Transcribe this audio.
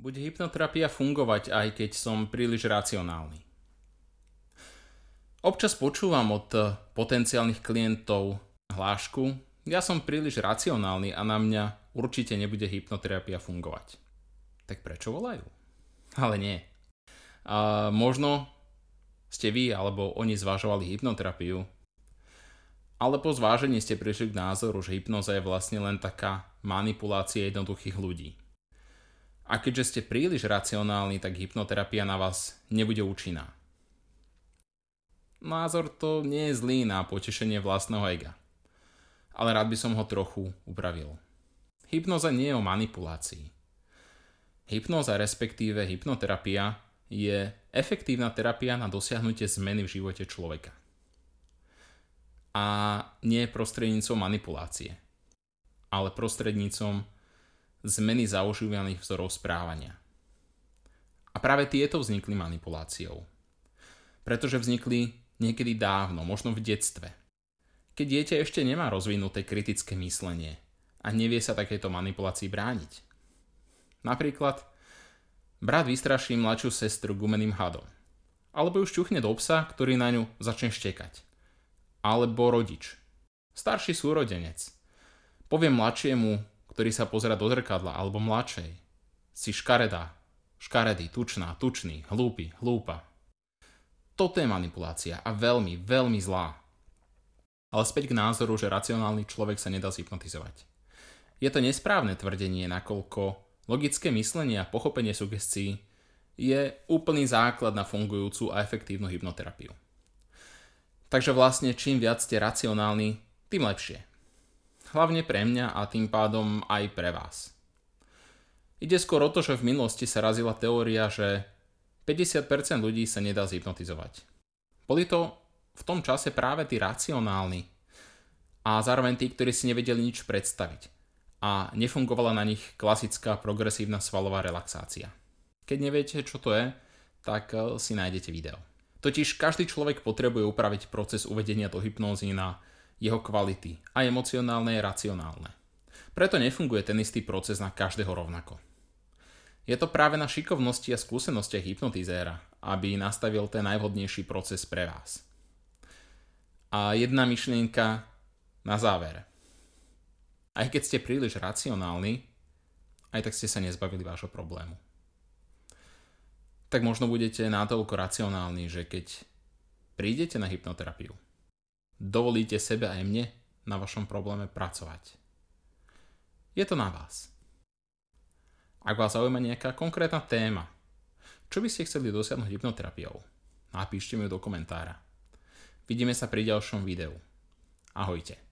Bude hypnoterapia fungovať, aj keď som príliš racionálny? Občas počúvam od potenciálnych klientov hlášku, ja som príliš racionálny a na mňa určite nebude hypnoterapia fungovať. Tak prečo volajú? Ale nie. A možno ste vy alebo oni zvažovali hypnoterapiu, ale po zvážení ste prišli k názoru, že hypnoza je vlastne len taká manipulácia jednoduchých ľudí. A keďže ste príliš racionálni, tak hypnoterapia na vás nebude účinná. Názor to nie je zlý na potešenie vlastného ega. Ale rád by som ho trochu upravil. Hypnoza nie je o manipulácii. Hypnoza respektíve hypnoterapia je efektívna terapia na dosiahnutie zmeny v živote človeka. A nie prostrednícom manipulácie, ale prostrednícom zmeny zaužívaných vzorov správania. A práve tieto vznikli manipuláciou. Pretože vznikli niekedy dávno, možno v detstve. Keď dieťa ešte nemá rozvinuté kritické myslenie a nevie sa takéto manipulácii brániť. Napríklad, brat vystraší mladšiu sestru gumeným hadom. Alebo ju šťuchne do psa, ktorý na ňu začne štekať. Alebo rodič. Starší súrodenec. Povie mladšiemu, ktorý sa pozera do zrkadla, alebo mladšej. Si škaredá, škaredý, tučná, tučný, hlúpy, hlúpa. Toto je manipulácia a veľmi, veľmi zlá. Ale späť k názoru, že racionálny človek sa nedá zhypnotizovať. Je to nesprávne tvrdenie, nakoľko logické myslenie a pochopenie sugestií je úplný základ na fungujúcu a efektívnu hypnoterapiu. Takže vlastne čím viac ste racionálni, tým lepšie. Hlavne pre mňa a tým pádom aj pre vás. Ide skôr o to, že v minulosti sa razila teória, že 50% ľudí sa nedá zhypnotizovať. Boli to v tom čase práve tí racionálni a zároveň tí, ktorí si nevedeli nič predstaviť a nefungovala na nich klasická progresívna svalová relaxácia. Keď neviete, čo to je, tak eh, si nájdete video. Totiž každý človek potrebuje upraviť proces uvedenia do hypnózy na jeho kvality, a emocionálne, aj racionálne. Preto nefunguje ten istý proces na každého rovnako. Je to práve na šikovnosti a skúsenostiach hypnotizéra, aby nastavil ten najvhodnejší proces pre vás. A jedna myšlienka na záver. Aj keď ste príliš racionálni, aj tak ste sa nezbavili vášho problému. Tak možno budete natoľko racionálni, že keď prídete na hypnoterapiu, dovolíte sebe aj mne na vašom probléme pracovať. Je to na vás. Ak vás zaujíma nejaká konkrétna téma, čo by ste chceli dosiahnuť hypnoterapiou, napíšte mi do komentára. Vidíme sa pri ďalšom videu. Ahojte.